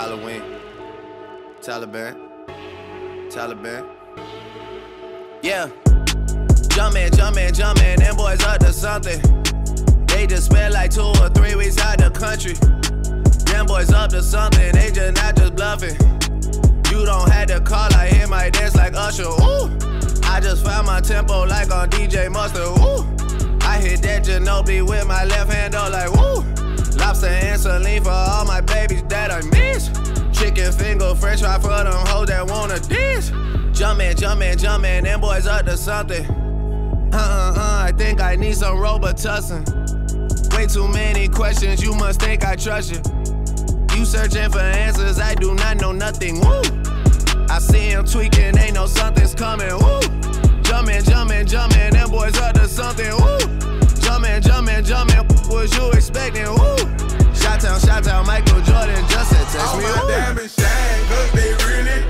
Halloween. Taliban. Taliban. Yeah. Jumpman, Jumpman, Jumpman, them boys up to something. They just spent like two or three weeks out the country. Them boys up to something, they just not just bluffing. You don't have to call, I hear my dance like Usher. Ooh. I just found my tempo like on DJ Mustard. Ooh. I hit that Ginobili with my left hand, though, like woo. Lobster and saline for all my babies that I miss. Chicken finger, french fry for them hoes that wanna diss. Jumpman, Jumpman, Jumpman, them boys up to something. Uh uh uh, I think I need some Robitussin. Way too many questions, you must think I trust you. You searching for answers, I do not know nothing. Woo! I see him tweaking, ain't no something's coming. Woo! Jumpin', jumpin', jumpin', them boys up to something. Woo! Jumpman, Jumpman, Jumpman, what was you expecting? Woo! Shot town, shot town, Michael Jordan just said text All me. my Woo! diamonds shine, cause they really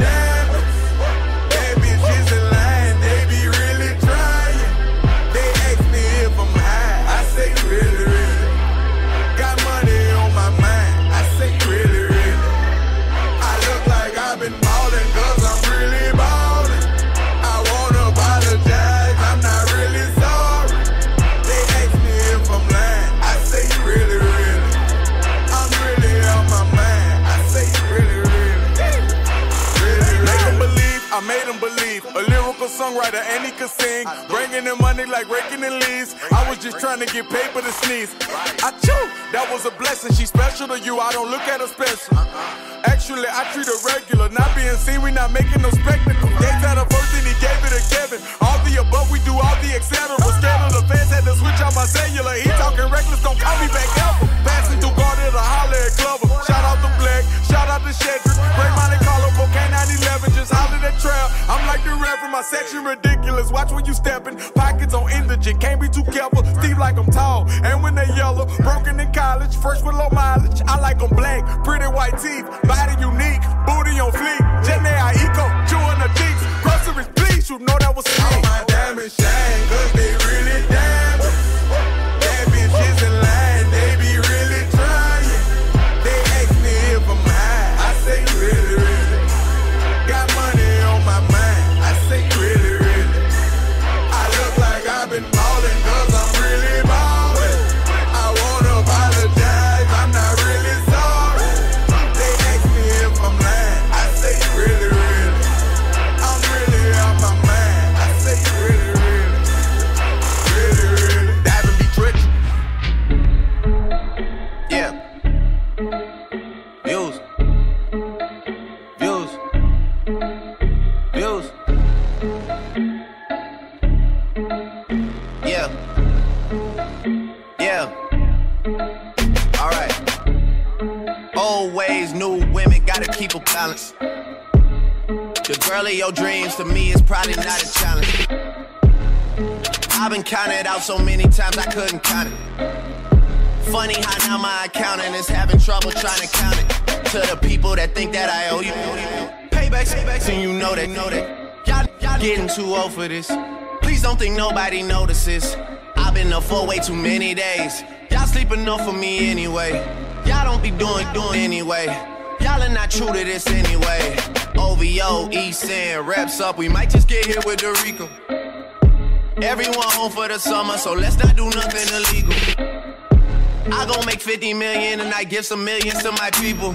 songwriter, and he could sing. Bringing in money like raking in leaves. I was just trying to get paper to sneeze. I chew, that was a blessing. She special to you, I don't look at her special. Actually, I treat her regular. Not being seen, we not making no spectacle. Gave that a first, and he gave it to Kevin. All the above, we do all the etc. Scared of the fans, had to switch out my cellular. He talking reckless, don't call me back reverend, my section ridiculous. Watch when you stepping, pockets on indigent, can't be too careful. Steve like I'm tall, and when they yellow, broken in college, Fresh with low mileage. I like them black, pretty white teeth, body unique, booty on fleek. Jenny I eco, chewing the cheeks. Groceries, please, you know that was me. All my diamonds shine, cause they balance. The girl of your dreams to me is probably not a challenge. I've been counted out so many times I couldn't count it. Funny how now my accountant is having trouble trying to count it. To the people that think that I owe you. Paybacks, paybacks, and you know that, know that. Y'all, y'all getting too old for this. Please don't think nobody notices. I've been up for way too many days. Y'all sleep enough for me anyway. Y'all don't be doing, doing anyway. Y'all are not true to this anyway. OVO, East End, reps up. We might just get here with the RICO. Everyone home for the summer, so let's not do nothing illegal. I gon' make 50 million and I give some millions to my people.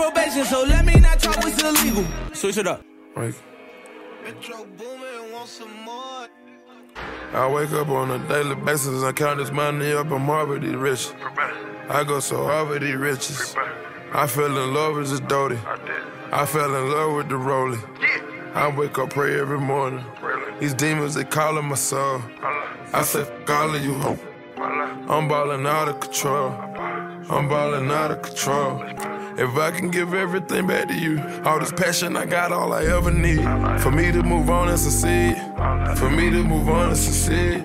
I'm on probation, so let me not talk what's illegal. Switch it up. Right. Metro Boomin want some more. I wake up on a daily basis and count this money up. I'm already rich. I go so hard with these riches. I fell in love with this Doty. I fell in love with the rolling. I wake up, pray every morning. These demons, they calling my soul. I said, fuck all you, ho. I'm balling out of control. I'm balling out of control. If I can give everything back to you, all this passion I got, all I ever need. For me to move on and succeed. For me to move on and succeed.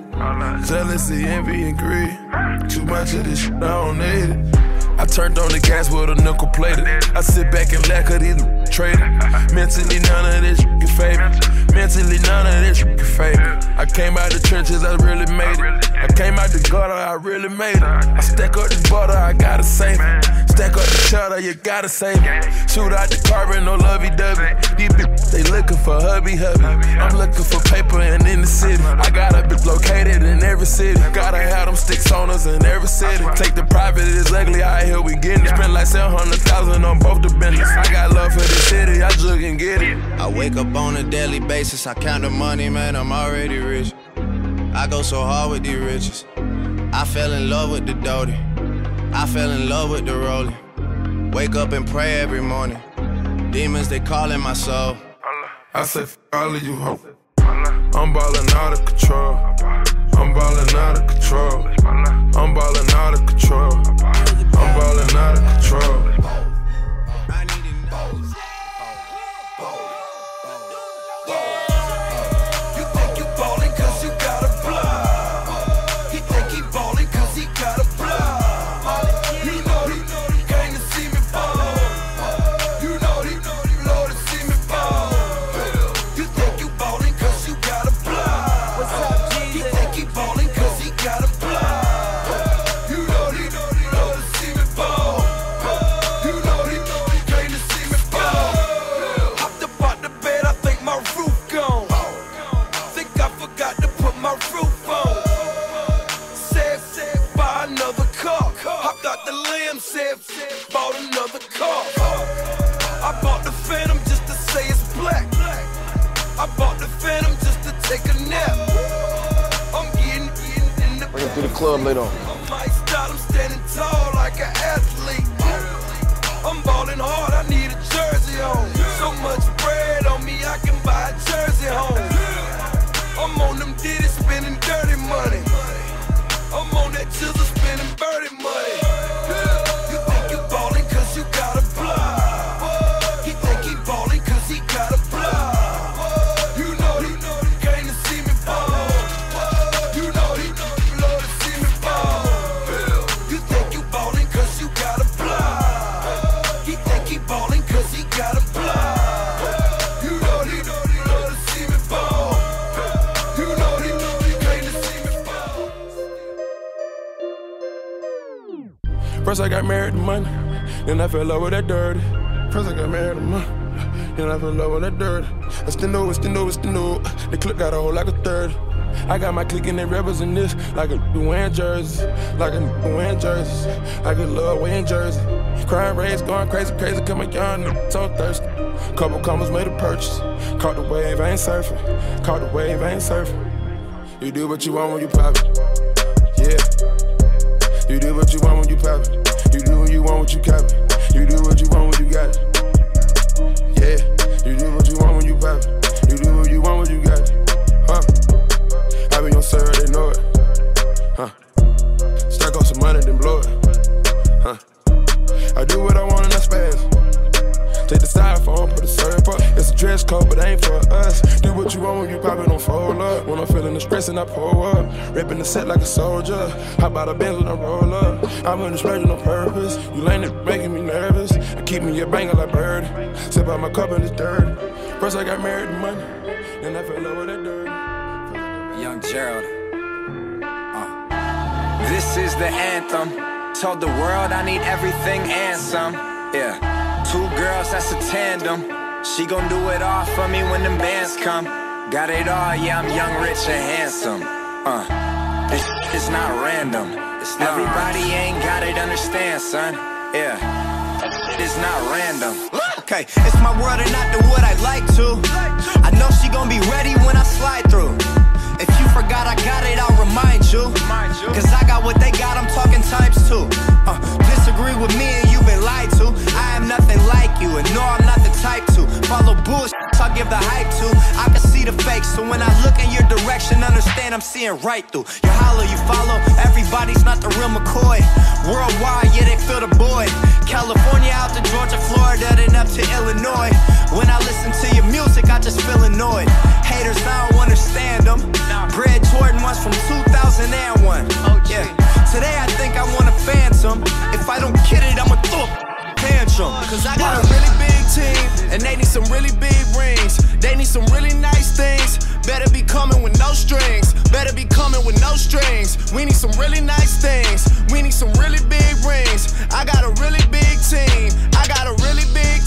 Jealousy, envy, and greed. Too much of this shit, I don't need it. I turned on the gas with a nickel plated. I sit back and lack of these trading. Mentally, none of this can fade Mentally, none of this can fade I came out the trenches, I really made it. I came out the gutter, I really made it. I stack up this butter, I gotta save it. Stack up the cheddar, you gotta save it. Shoot out the carbon, no lovey dovey. These bitches, they looking for hubby hubby. I'm looking for paper and in the city. I got a bitch located in every city. Gotta have them sticks on us in every city. Take the private, it's ugly out here, we getting it. Spend like 700,000 on both the business. I got love for the city, I jug and get it. I wake up on a daily basis, I count the money, man, I'm already rich. I go so hard with these riches. I fell in love with the doty. I fell in love with the rolling. Wake up and pray every morning. Demons, they calling my soul. I said, all of you. I'm ballin' out of control. I'm ballin' out of control. I'm ballin' out of control. I'm ballin' out of control. First I got married to money, then I fell in love with that dirty. First I got married to money, then I fell in love with that dirty. I it's still know, it's still know. The clip got a hole like a third. I got my clique and they rebels in this, like a wearing jerseys, like a wearing jerseys, like a love wearing jersey. Crime rates going crazy, crazy, coming young, so thirsty. Couple commas made a purchase. Caught the wave, I ain't surfing. Caught the wave, I ain't surfing. You do what you want when you pop it. Yeah. You do what you want when you pop it. You do what you want when you cap it. You do what you want when you got it. Yeah, you do what you want when you pop it. The set like a soldier. How about a Benz when I roll up? I'm in the splurging on purpose. You it, making me nervous. I keep me a banger like bird. Sip out my cup and it's dirt. First I got married to money, then I fell in with that dirt. Young Gerald. Uh. This is the anthem. Told the world I need everything and some. Yeah. Two girls, that's a tandem. She gon' do it all for me when them bands come. Got it all, yeah, I'm young, rich, and handsome. Uh, this is not random. It's not Everybody ain't got it, understand, son. Yeah, it's not random. Okay, it's my world and not the wood I like to. I know she gon' be ready when I slide through. Forgot I got it, I'll remind you. Cause I got what they got, I'm talking times two. Uh, disagree with me and you've been lied to. I am nothing like you, and no, I'm not the type to. Follow bullshit, I give the hype to. I can see the fakes, so when I look in your direction, understand I'm seeing right through. You holler, you follow, everybody's not the real McCoy. Worldwide, yeah, they feel the boy. California out to Georgia, Florida, then up to Illinois. When I listen to your music, I just feel annoyed. Haters, I don't understand them. Bred Jordan ones from 2001. Yeah. Today I think I want a phantom. If I don't get it, I'ma throw a tantrum. Cause I got a really big team, and they need some really big rings. They need some really nice things. Better be coming with no strings. Better be coming with no strings. We need some really nice things. We need some really big rings. I got a really big team. I got a really big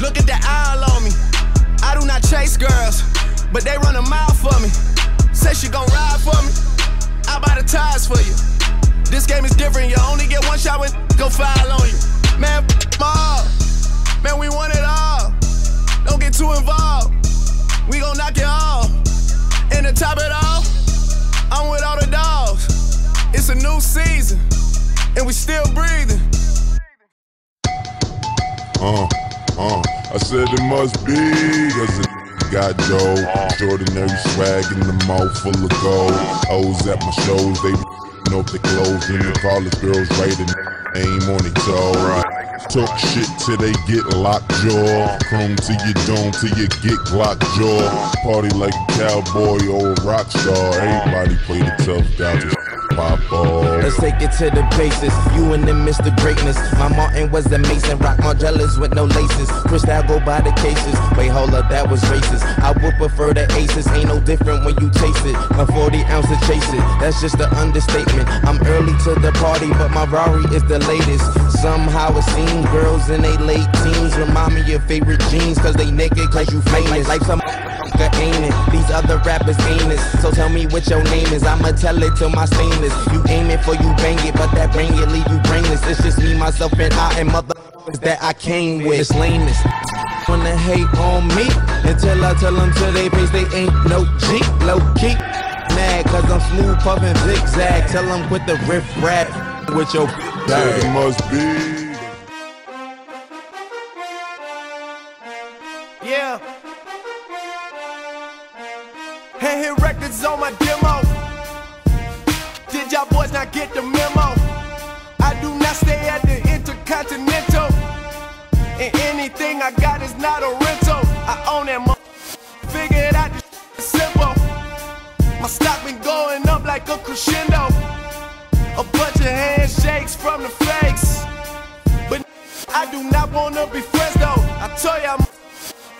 Look at the eye on me. I do not chase girls, but they run a mile for me. Say she gon' ride for me. I buy the tires for you. This game is different. You only get one shot when go foul on you. Man, all. Man, we want it all. Don't get too involved. We gon' knock it off. And to top it all, I'm with all the dogs. It's a new season, and we still breathing. Uh, I said it must be, cause it got dough. Ordinary swag in the mouth full of gold. O's at my shows, they know if they clothes. And the college girls writing aim on their toe. Talk shit till they get locked jaw. Chrome to your dome till you get Glock jaw. Party like a cowboy or a rock star. Everybody play the tough guy, just pop. Let's take it to the basis. You and them Mr. Greatness. My Martin was the Mason. Rock Margielas with no laces. Cristal go by the cases. Wait, hold up, that was racist. I would prefer the aces. Ain't no different when you taste it. A 40 ounce to chase it. That's just an understatement. I'm early to the party, but my Rari is the latest. Somehow it seems girls in they late teens remind me of favorite jeans. Cause they naked, cause you famous. Like some ain't it? These other rappers ain't it. So tell me what your name is. I'ma tell it to my stainless. You aim it for you bang it, but that bang it leave you brainless. It's just me, myself, and I and motherfuckers that I came with. It's lameness. Wanna hate on me until I tell them to they face they ain't no G, low key. Mad cause I'm smooth puffin' zigzag. Tell them quit the riff rap with your it must be. Get the memo? I do not stay at the Intercontinental. And anything I got is not a rental. I own that mo- Figure it out, this simple. My stock been going up like a crescendo. A bunch of handshakes from the fakes. But I do not wanna be friends though. I tell y'all,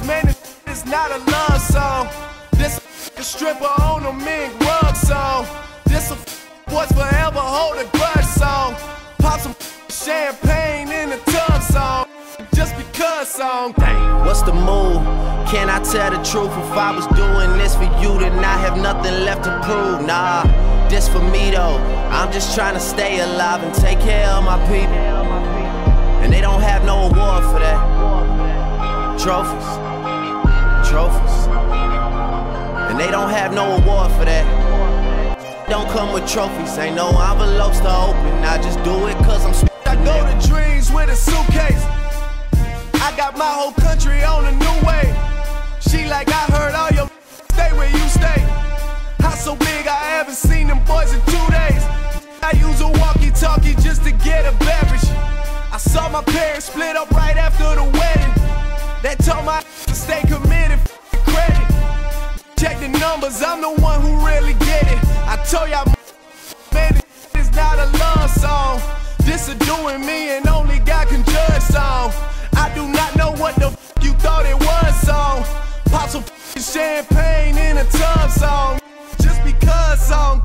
man, this is not a love song. This a stripper on a mink rug song. This a boys forever hold a grudge song. Pop some champagne in the tub song. Just because song. Dang, What's the move? Can I tell the truth? If I was doing this for you, then I have nothing left to prove. Nah, this for me though. I'm just trying to stay alive and take care of my people. And they don't have no award for that. Trophies. Trophies. And they don't have no award for that. Don't come with trophies, ain't no envelopes to open. I just do it cause I'm sp- I go to dreams with a suitcase. I got my whole country on a new way. She like, I heard all your stay where you stay. House so big, I haven't seen them boys in two days. I use a walkie talkie just to get a beverage. I saw my parents split up right after the wedding. They told my to stay committed. Check the numbers, I'm the one who really get it. I told y'all, man, it's not a love song. This a doing me and only God can judge song. I do not know what the you thought it was song. Pop some champagne in a tub song. Just because song.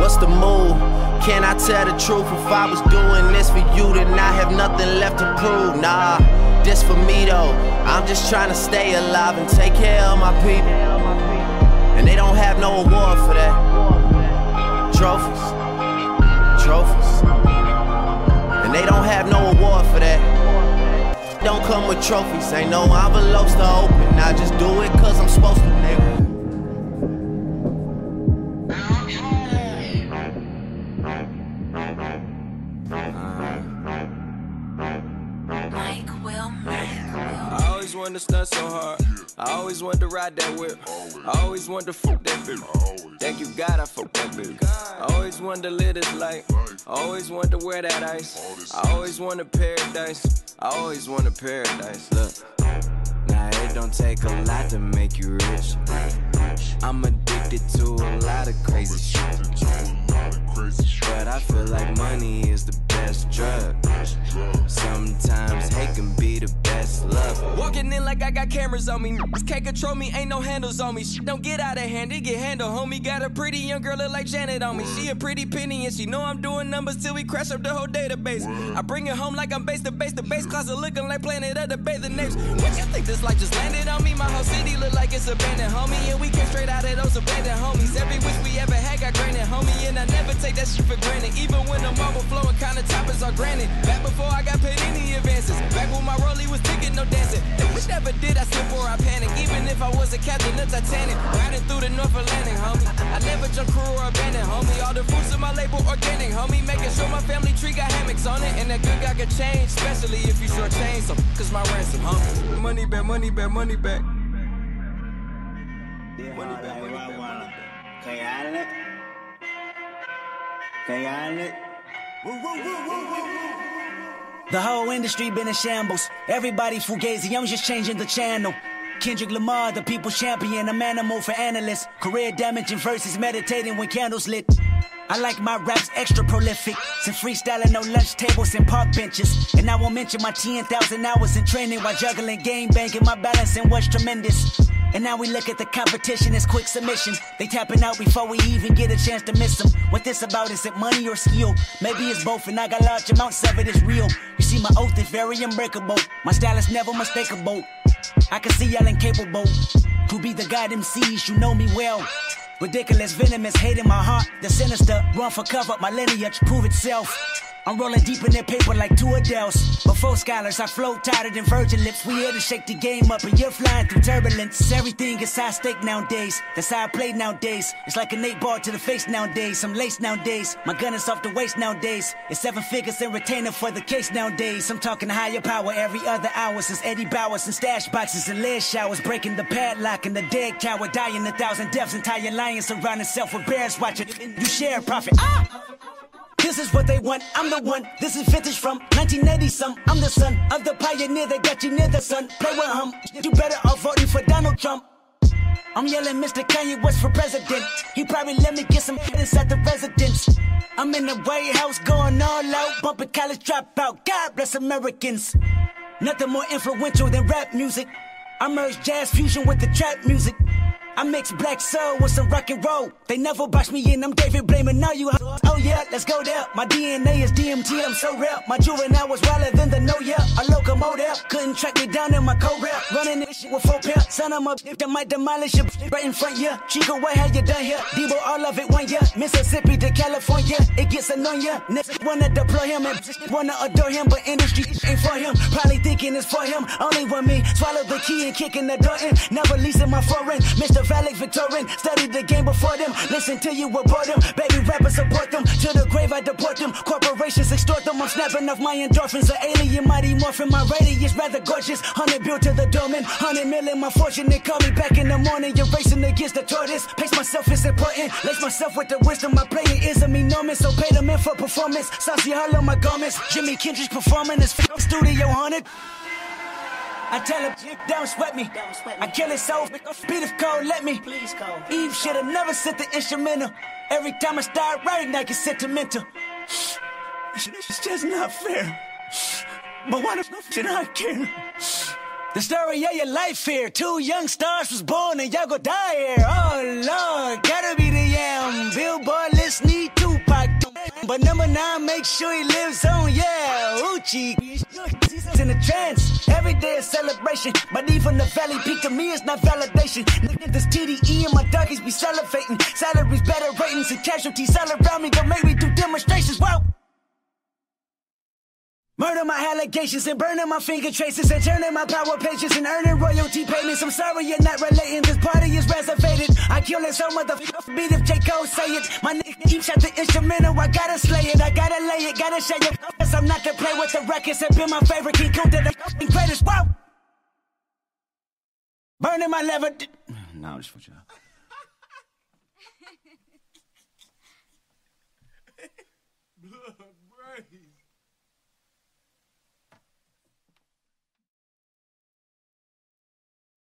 What's the move? Can I tell the truth? If I was doing this for you, then I have nothing left to prove. Nah, this for me though. I'm just trying to stay alive and take care of my people. And they don't have no award for that. Trophies, trophies. And they don't have no award for that. Don't come with trophies, ain't no envelopes to open. I just do it cause I'm supposed to, nigga. Wanted to stunt so hard. I always wanted to ride that whip. I always wanted to fuck that bitch. Thank you God I fuck that bitch. I always wanted to live this life. I always wanted to wear that ice. I always wanted paradise. I always wanted paradise. Look. Now it don't take a lot to make you rich. I'm addicted to a lot of crazy shit. But I feel like money is the best drug. Sometimes hate can be the best love. Walking in like I got cameras on me. Can't control me, ain't no handles on me. Shit don't get out of hand, it get handled. Homie got a pretty young girl look like Janet on me. She a pretty penny and she know I'm doing numbers till we crash up the whole database. I bring it home like I'm base to base. The base closet looking like Planet of the Bathing Apes. What you think this life just landed on me? My whole city look like it's abandoned, homie. And we came straight out of those abandoned homies. Every wish we ever had got granted, homie. And I never take that shit for granted. Even when the marble flowing, kinda toppers are granted. Back before I got paid any advances. Back when my rollie was ticking, no dancing. If we never did, I slip or I panic. Even if I was a captain of Titanic. Riding through the North Atlantic, homie. I never jump crew or abandoned, homie. All the fruits of my label organic, homie. Making sure my family tree got hammocks on it. And that good guy could change, especially if you short change. So, cause my ransom, homie. Money back, money back, money back. Money back, money back, money back. Kayaan Kayaan The whole industry been in shambles. Everybody fugazi, I'm just changing the channel. Kendrick Lamar, the people's champion, I'm animal for analysts. Career damaging verses, meditating when candles lit. I like my raps extra prolific. Some freestyling, no lunch tables and park benches. And I won't mention my 10,000 hours in training while juggling game banking. My balancing was tremendous. And now we look at the competition as quick submissions. They tapping out before we even get a chance to miss them. What this about? Is it money or skill? Maybe it's both, and I got large amounts of it. It's real. You see, my oath is very unbreakable. My style is never mistakeable. I can see y'all incapable to be the god MCs. You know me well. Ridiculous, venomous, hate in my heart. The sinister, run for cover. My lineage prove itself. I'm rolling deep in that paper like two Adele's. Before scholars, I float tighter than virgin lips. We here to shake the game up, and you're flying through turbulence. Everything is high stake nowadays. That's how I play nowadays. It's like a Nate ball to the face nowadays. I'm laced nowadays. My gun is off the waist nowadays. It's seven figures and retainer for the case nowadays. I'm talking higher power every other hour since Eddie Bowers and stash boxes and lead showers. Breaking the padlock and the dead cow dying a thousand deaths. Entire lion surround itself with bears watching. You share profit. Ah! This is what they want, I'm the one. This is vintage from 1980 some. I'm the son of the pioneer that got you near the sun. Play with him, you better off voting for Donald Trump. I'm yelling Mr. Kanye West for president. He probably let me get some at the residence. I'm in the White House going all out, bumping college dropout. God bless Americans. Nothing more influential than rap music. I merge jazz fusion with the trap music. I mix black soul with some rock and roll. They never box me in, I'm David blaming all you. Oh yeah, let's go there. My DNA is DMT, I'm so real. My juvenile was wilder than the no yeah. A locomotive couldn't track me down in my co rap. Running this shit with four pair. Son of a if they might demolish you right in front yeah. Chico, what have you done here? Debo, all of it one year. Mississippi to California, it gets annoying. Niggas wanna deploy him and wanna adore him, but industry ain't for him. Probably thinking it's for him. Only one me. Swallow the key and kicking the door in. Never leasing my foreign. Mr. Valak Victorian. Studied the game before them. Listen till you report them. Baby rappers support them. To the grave I deport them. Corporations extort them. I'm snapping off my endorphins. An alien mighty morphin. My radius rather gorgeous. Hundred built to the domain. Hundred million my fortune. They call me back in the morning. You're racing against the tortoise. Pace myself is important. Lace myself with the wisdom. My playing is a enormous. So pay the in for performance. Saucy hollow my garments. Jimmy Kendrick's performing. This studio haunted. I tell him, don't sweat me. I kill it so beat if cold, let me. Please call. Eve should've never sent the instrumental. Every time I start writing, I get sentimental. It's just not fair. But why the f should I care? The story of your life here. Two young stars was born and y'all go die here. Oh Lord, gotta be the yam. Billboard list need. But number nine, make sure he lives on, yeah. Uchi. She's in a trance. Every day is celebration. But even the valley peak to me is not validation. Nigga, this TDE and my doggies be salivating. Salaries better ratings and casualties all around me. Don't make me do demonstrations. Whoa. Murder my allegations and burning my finger traces and turning my power pages and earning royalty payments. I'm sorry you're not relating. This party is reservated. I kill it so motherfucker beat if J. Cole say it. My nigga keeps at the instrumental. I gotta slay it. I gotta lay it. Gotta show you Cause I'm not to play with the records. and been my favorite. King Cool did the fucking greatest. Whoa! Burning my lever. No, I'm just for y'all. Blood, brain.